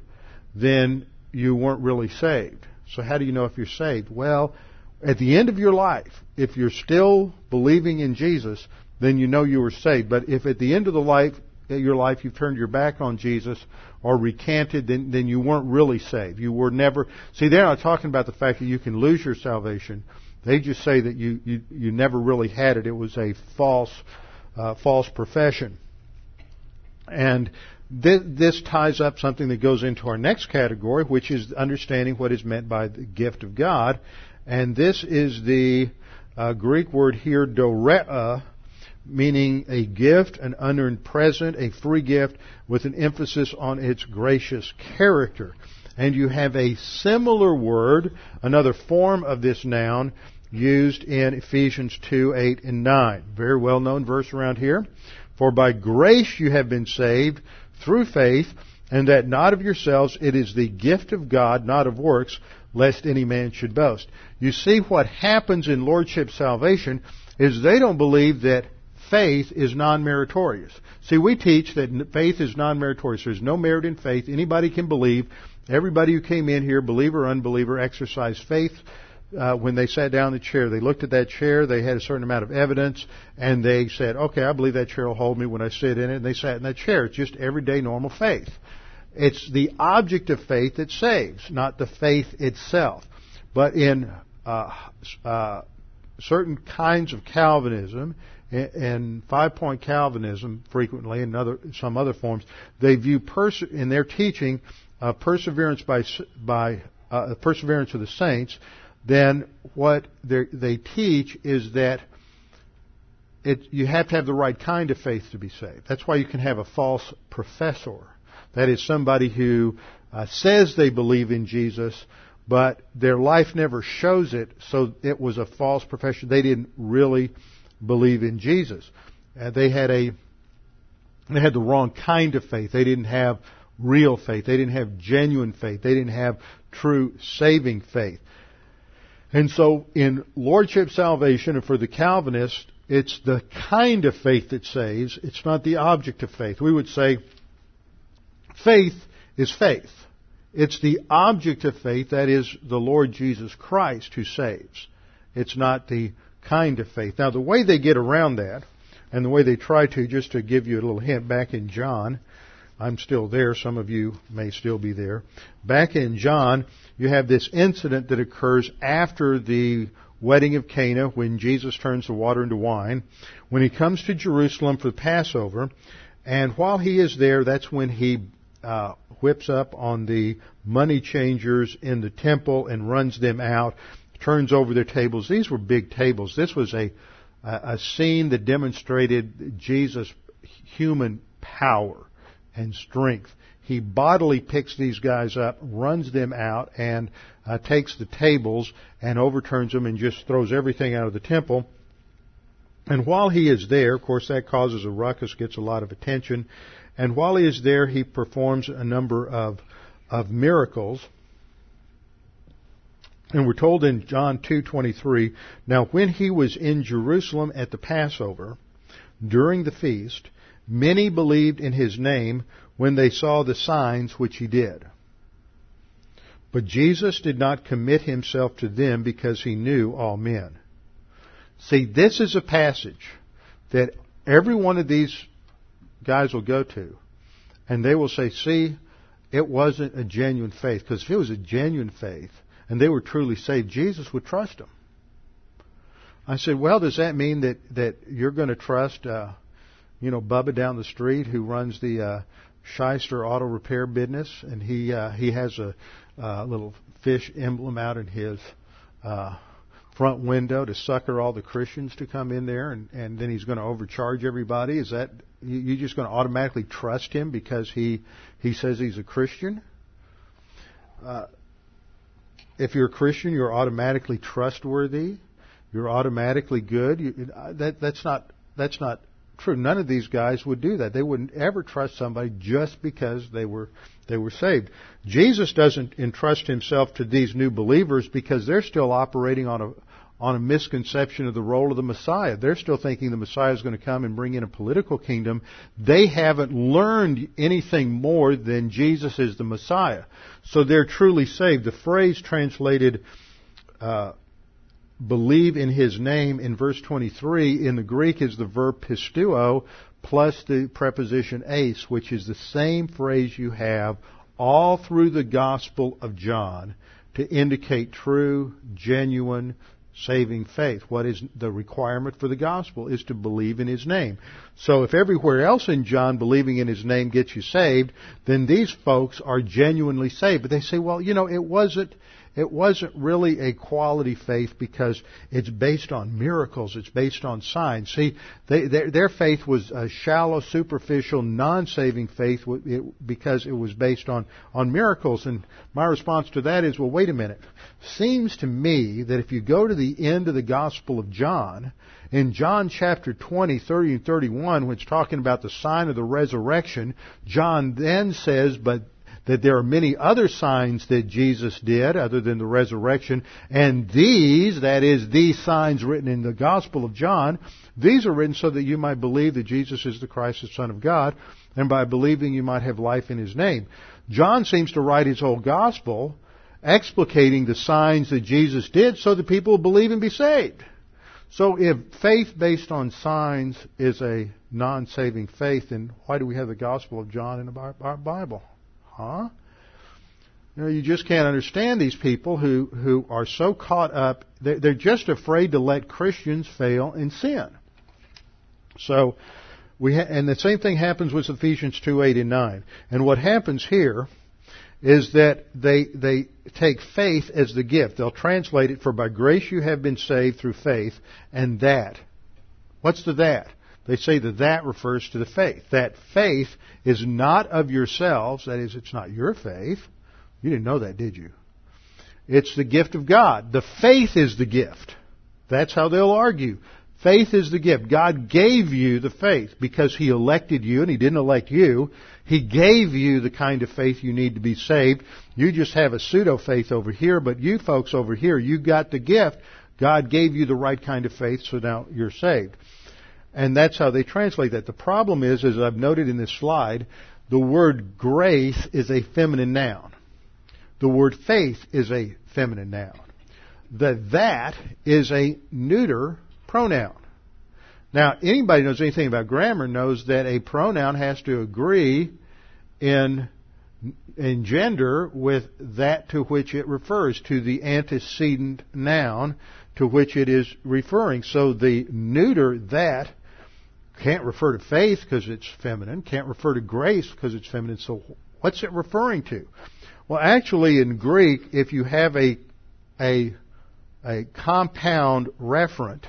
then you weren't really saved. So how do you know if you're saved? Well, at the end of your life, if you're still believing in Jesus, then you know you were saved. But if at the end of the life your life you've turned your back on Jesus or recanted, then, then you weren't really saved. You were never. See, they're not talking about the fact that you can lose your salvation. They just say that you you, you never really had it. It was a false uh, false profession. And this ties up something that goes into our next category, which is understanding what is meant by the gift of God. And this is the uh, Greek word here, dorea, meaning a gift, an unearned present, a free gift with an emphasis on its gracious character. And you have a similar word, another form of this noun, used in Ephesians 2, 8, and 9. Very well known verse around here. For by grace you have been saved through faith, and that not of yourselves, it is the gift of God, not of works, lest any man should boast. You see what happens in Lordship salvation is they don't believe that faith is non-meritorious. See, we teach that faith is non-meritorious. There's no merit in faith. Anybody can believe. Everybody who came in here, believer or unbeliever, exercised faith uh, when they sat down in the chair. They looked at that chair. They had a certain amount of evidence, and they said, "Okay, I believe that chair will hold me when I sit in it." And they sat in that chair. It's just everyday normal faith. It's the object of faith that saves, not the faith itself. But in uh, uh, certain kinds of Calvinism, and five point Calvinism frequently and other some other forms they view perse- in their teaching uh, perseverance by by uh, perseverance of the saints then what they teach is that it, you have to have the right kind of faith to be saved. That's why you can have a false professor. That is somebody who uh, says they believe in Jesus, but their life never shows it, so it was a false profession. They didn't really believe in Jesus. Uh, they had a they had the wrong kind of faith. They didn't have real faith. They didn't have genuine faith. They didn't have true saving faith. And so in Lordship salvation and for the Calvinist, it's the kind of faith that saves. It's not the object of faith. We would say faith is faith. It's the object of faith, that is the Lord Jesus Christ who saves. It's not the kind of faith. Now, the way they get around that, and the way they try to, just to give you a little hint, back in John, I'm still there, some of you may still be there. Back in John, you have this incident that occurs after the wedding of Cana when Jesus turns the water into wine. When he comes to Jerusalem for Passover, and while he is there, that's when he uh, whips up on the money changers in the temple and runs them out turns over their tables. These were big tables. This was a, a scene that demonstrated Jesus' human power and strength. He bodily picks these guys up, runs them out, and uh, takes the tables and overturns them and just throws everything out of the temple. And while he is there, of course, that causes a ruckus, gets a lot of attention. And while he is there, he performs a number of, of miracles. And we're told in John 2:23, now when he was in Jerusalem at the Passover, during the feast, many believed in his name when they saw the signs which he did. But Jesus did not commit himself to them because he knew all men. See, this is a passage that every one of these guys will go to, and they will say, see, it wasn't a genuine faith. Because if it was a genuine faith, and they were truly saved, Jesus would trust them. I said, well, does that mean that, that you're going to trust, uh, you know, Bubba down the street who runs the, uh, Shyster Auto Repair business, and he uh, he has a uh, little fish emblem out in his uh, front window to sucker all the Christians to come in there, and and then he's going to overcharge everybody. Is that you, you just going to automatically trust him because he he says he's a Christian? Uh, if you're a Christian, you're automatically trustworthy. You're automatically good. You, that that's not that's not true. None of these guys would do that. They wouldn't ever trust somebody just because they were they were saved. Jesus doesn't entrust himself to these new believers because they're still operating on a on a misconception of the role of the Messiah. They're still thinking the Messiah is going to come and bring in a political kingdom. They haven't learned anything more than Jesus is the Messiah. So they're truly saved. The phrase translated uh, believe in his name in verse 23 in the Greek is the verb pisteuo plus the preposition eis, which is the same phrase you have all through the Gospel of John to indicate true, genuine, saving faith. What is the requirement for the gospel is to believe in his name. So if everywhere else in John believing in his name gets you saved, then these folks are genuinely saved. But they say, well, you know, it wasn't it wasn't really a quality faith because it's based on miracles. It's based on signs. See, they, their, their, faith was a shallow, superficial, non-saving faith because it was based on, on miracles. And my response to that is, well, wait a minute. Seems to me that if you go to the end of the Gospel of John, in John chapter 20, 30 and 31, when it's talking about the sign of the resurrection, John then says, but that there are many other signs that Jesus did other than the resurrection, and these, that is, these signs written in the Gospel of John, these are written so that you might believe that Jesus is the Christ, the Son of God, and by believing you might have life in His name. John seems to write his whole Gospel explicating the signs that Jesus did so that people will believe and be saved. So if faith based on signs is a non-saving faith, then why do we have the Gospel of John in our Bible? Huh? You know, you just can't understand these people who, who are so caught up, they're, they're just afraid to let Christians fail in sin. So, we ha- and the same thing happens with Ephesians 2, 8 and 9. And what happens here is that they, they take faith as the gift. They'll translate it for by grace you have been saved through faith, and that. What's the that? They say that that refers to the faith. That faith is not of yourselves, that is, it's not your faith. You didn't know that, did you? It's the gift of God. The faith is the gift. That's how they'll argue. Faith is the gift. God gave you the faith because He elected you and He didn't elect you. He gave you the kind of faith you need to be saved. You just have a pseudo faith over here, but you folks over here, you got the gift. God gave you the right kind of faith, so now you're saved. And that's how they translate that. The problem is, as I've noted in this slide, the word grace is a feminine noun. The word faith is a feminine noun. The that is a neuter pronoun. Now, anybody knows anything about grammar knows that a pronoun has to agree in, in gender with that to which it refers, to the antecedent noun to which it is referring. So the neuter that can't refer to faith because it's feminine. Can't refer to grace because it's feminine. So what's it referring to? Well, actually, in Greek, if you have a a a compound referent,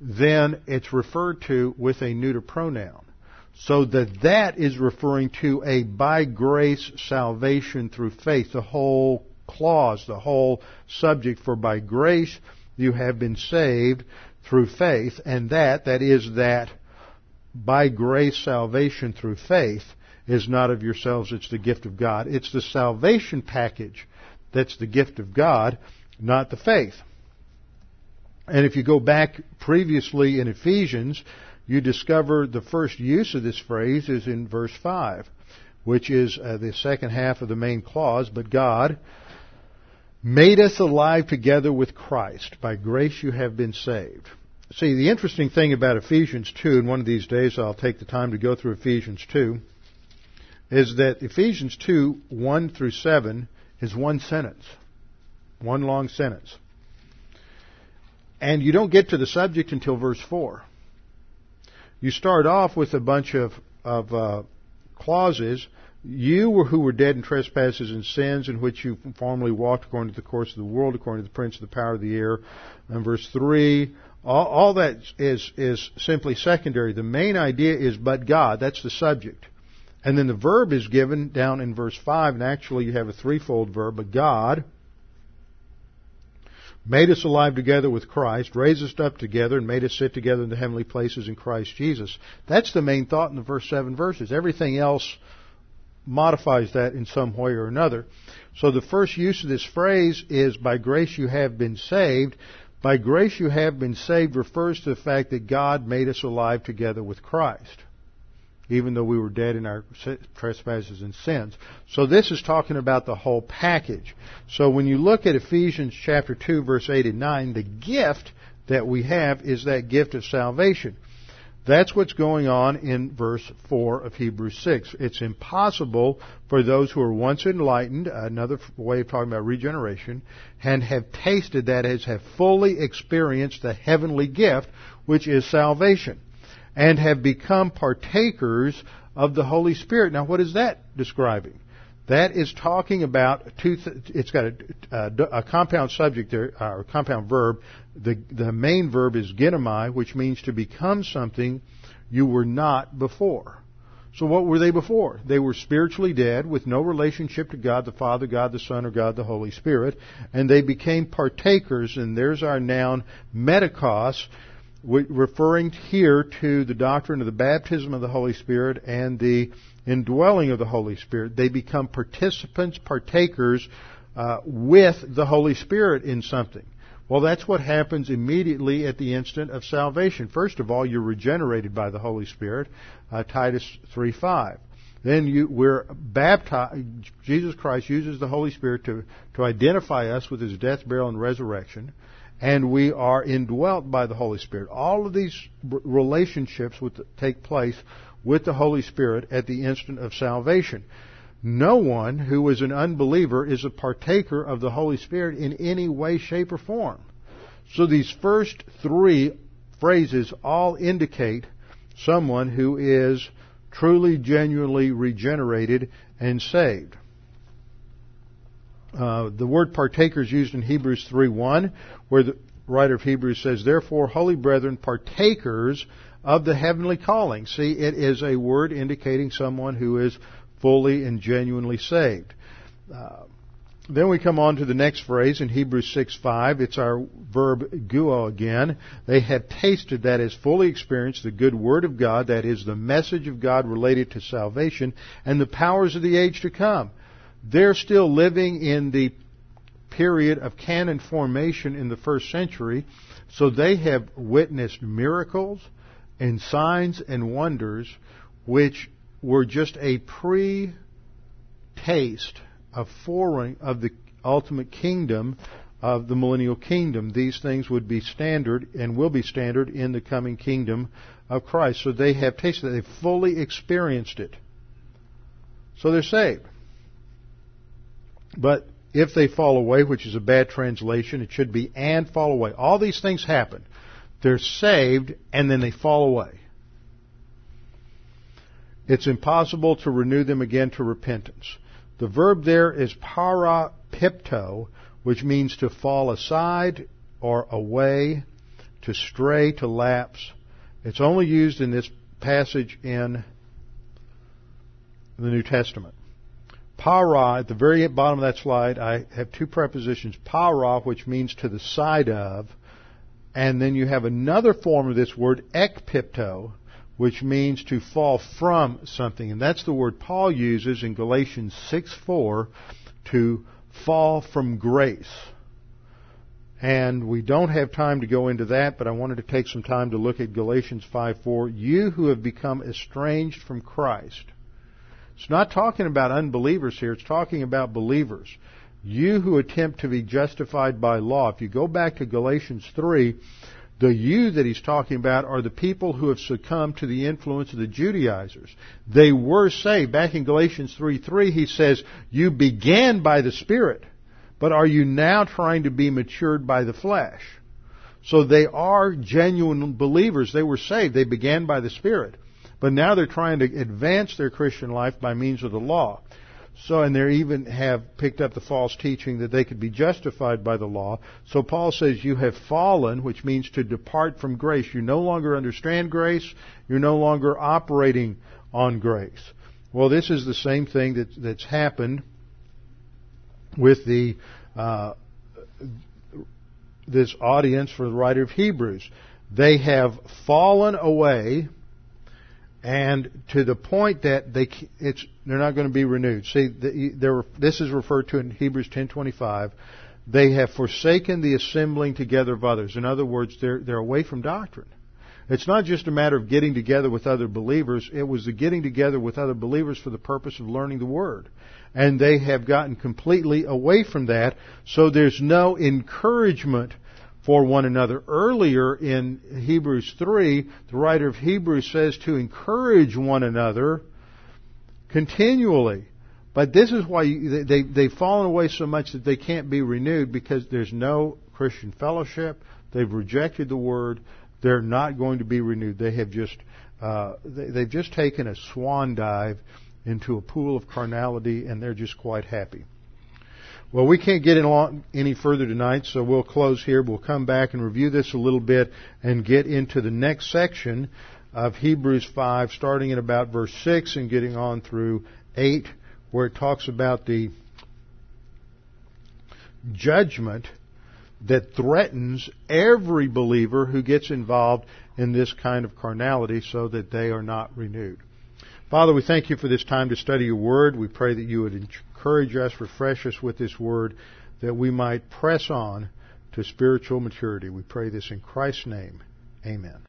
then it's referred to with a neuter pronoun. So that that is referring to a by grace salvation through faith. The whole clause, the whole subject for by grace you have been saved through faith, and that, that is that by grace salvation through faith is not of yourselves, it's the gift of God. It's the salvation package that's the gift of God, not the faith. And if you go back previously in Ephesians, you discover the first use of this phrase is in verse 5, which is uh, the second half of the main clause, but God made us alive together with Christ. By grace you have been saved. See, the interesting thing about Ephesians 2, and one of these days I'll take the time to go through Ephesians 2, is that Ephesians 2, 1 through 7 is one sentence. One long sentence. And you don't get to the subject until verse 4. You start off with a bunch of, of uh, clauses. You were who were dead in trespasses and sins in which you formerly walked according to the course of the world, according to the prince of the power of the air. And verse 3, all, all that is, is simply secondary. The main idea is but God. That's the subject. And then the verb is given down in verse 5, and actually you have a threefold verb, but God made us alive together with Christ, raised us up together, and made us sit together in the heavenly places in Christ Jesus. That's the main thought in the first seven verses. Everything else modifies that in some way or another. So the first use of this phrase is, by grace you have been saved. By grace you have been saved refers to the fact that God made us alive together with Christ even though we were dead in our trespasses and sins. So this is talking about the whole package. So when you look at Ephesians chapter 2 verse 8 and 9, the gift that we have is that gift of salvation. That's what's going on in verse 4 of Hebrews 6. It's impossible for those who are once enlightened, another way of talking about regeneration, and have tasted that is, have fully experienced the heavenly gift, which is salvation and have become partakers of the Holy Spirit. Now, what is that describing? That is talking about two. Th- it's got a, a, a, compound subject there, or compound verb. The the main verb is ginomai, which means to become something you were not before. So what were they before? They were spiritually dead with no relationship to God the Father, God the Son, or God the Holy Spirit, and they became partakers, and there's our noun, metochos, referring here to the doctrine of the baptism of the Holy Spirit and the indwelling of the Holy Spirit. They become participants, partakers uh, with the Holy Spirit in something. Well, that's what happens immediately at the instant of salvation. First of all, you're regenerated by the Holy Spirit, uh, Titus 3:5. Then you, we're baptized. Jesus Christ uses the Holy Spirit to, to identify us with His death, burial, and resurrection and we are indwelt by the Holy Spirit. All of these relationships would take place with the Holy Spirit at the instant of salvation. No one who is an unbeliever is a partaker of the Holy Spirit in any way, shape, or form. So these first three phrases all indicate someone who is truly, genuinely regenerated and saved. Uh, the word partaker is used in Hebrews 3.1, where the writer of Hebrews says, Therefore, holy brethren, partakers of the heavenly calling. See, it is a word indicating someone who is fully and genuinely saved. Uh, then we come on to the next phrase in Hebrews 6:5. It's our verb guo again. They have tasted, that is, fully experienced the good word of God, that is, the message of God related to salvation, and the powers of the age to come. They're still living in the period of canon formation in the first century, so they have witnessed miracles and signs and wonders which were just a pre taste of foreign of the ultimate kingdom of the millennial kingdom. These things would be standard and will be standard in the coming kingdom of Christ. So they have tasted it. They've fully experienced it. So they're saved. But if they fall away, which is a bad translation, it should be and fall away. All these things happen. They're saved and then they fall away. It's impossible to renew them again to repentance. The verb there is parapipto, which means to fall aside or away, to stray, to lapse. It's only used in this passage in the New Testament. Para, at the very bottom of that slide, I have two prepositions. Para, which means to the side of, and then you have another form of this word, ekpipto, which means to fall from something. And that's the word Paul uses in Galatians 6 4 to fall from grace. And we don't have time to go into that, but I wanted to take some time to look at Galatians 5 4. You who have become estranged from Christ It's not talking about unbelievers here, it's talking about believers. You who attempt to be justified by law. If you go back to Galatians 3, the you that he's talking about are the people who have succumbed to the influence of the Judaizers. They were saved. Back in Galatians 3 3, he says, You began by the Spirit, but are you now trying to be matured by the flesh? So they are genuine believers. They were saved. They began by the Spirit. But now they're trying to advance their Christian life by means of the law. So, and they even have picked up the false teaching that they could be justified by the law. So Paul says you have fallen, which means to depart from grace. You no longer understand grace. You're no longer operating on grace. Well, this is the same thing that, that's happened with the uh, this audience for the writer of Hebrews. They have fallen away and to the point that they it's they're not going to be renewed. See, this is referred to in Hebrews 10:25. They have forsaken the assembling together of others. In other words, they're they're away from doctrine. It's not just a matter of getting together with other believers. It was the getting together with other believers for the purpose of learning the Word. And they have gotten completely away from that, so there's no encouragement for one another. Earlier in Hebrews 3, the writer of Hebrews says to encourage one another continually. But this is why you, they, they've fallen away so much that they can't be renewed because there's no Christian fellowship. They've rejected the Word. They're not going to be renewed. They have just, uh, they, they've just taken a swan dive into a pool of carnality and they're just quite happy. Well, we can't get any further tonight, so we'll close here. We'll come back and review this a little bit and get into the next section of Hebrews 5, starting at about verse 6 and getting on through 8, where it talks about the judgment that threatens every believer who gets involved in this kind of carnality so that they are not renewed. Father, we thank you for this time to study your word. We pray that you would encourage us, refresh us with this word, that we might press on to spiritual maturity. We pray this in Christ's name. Amen.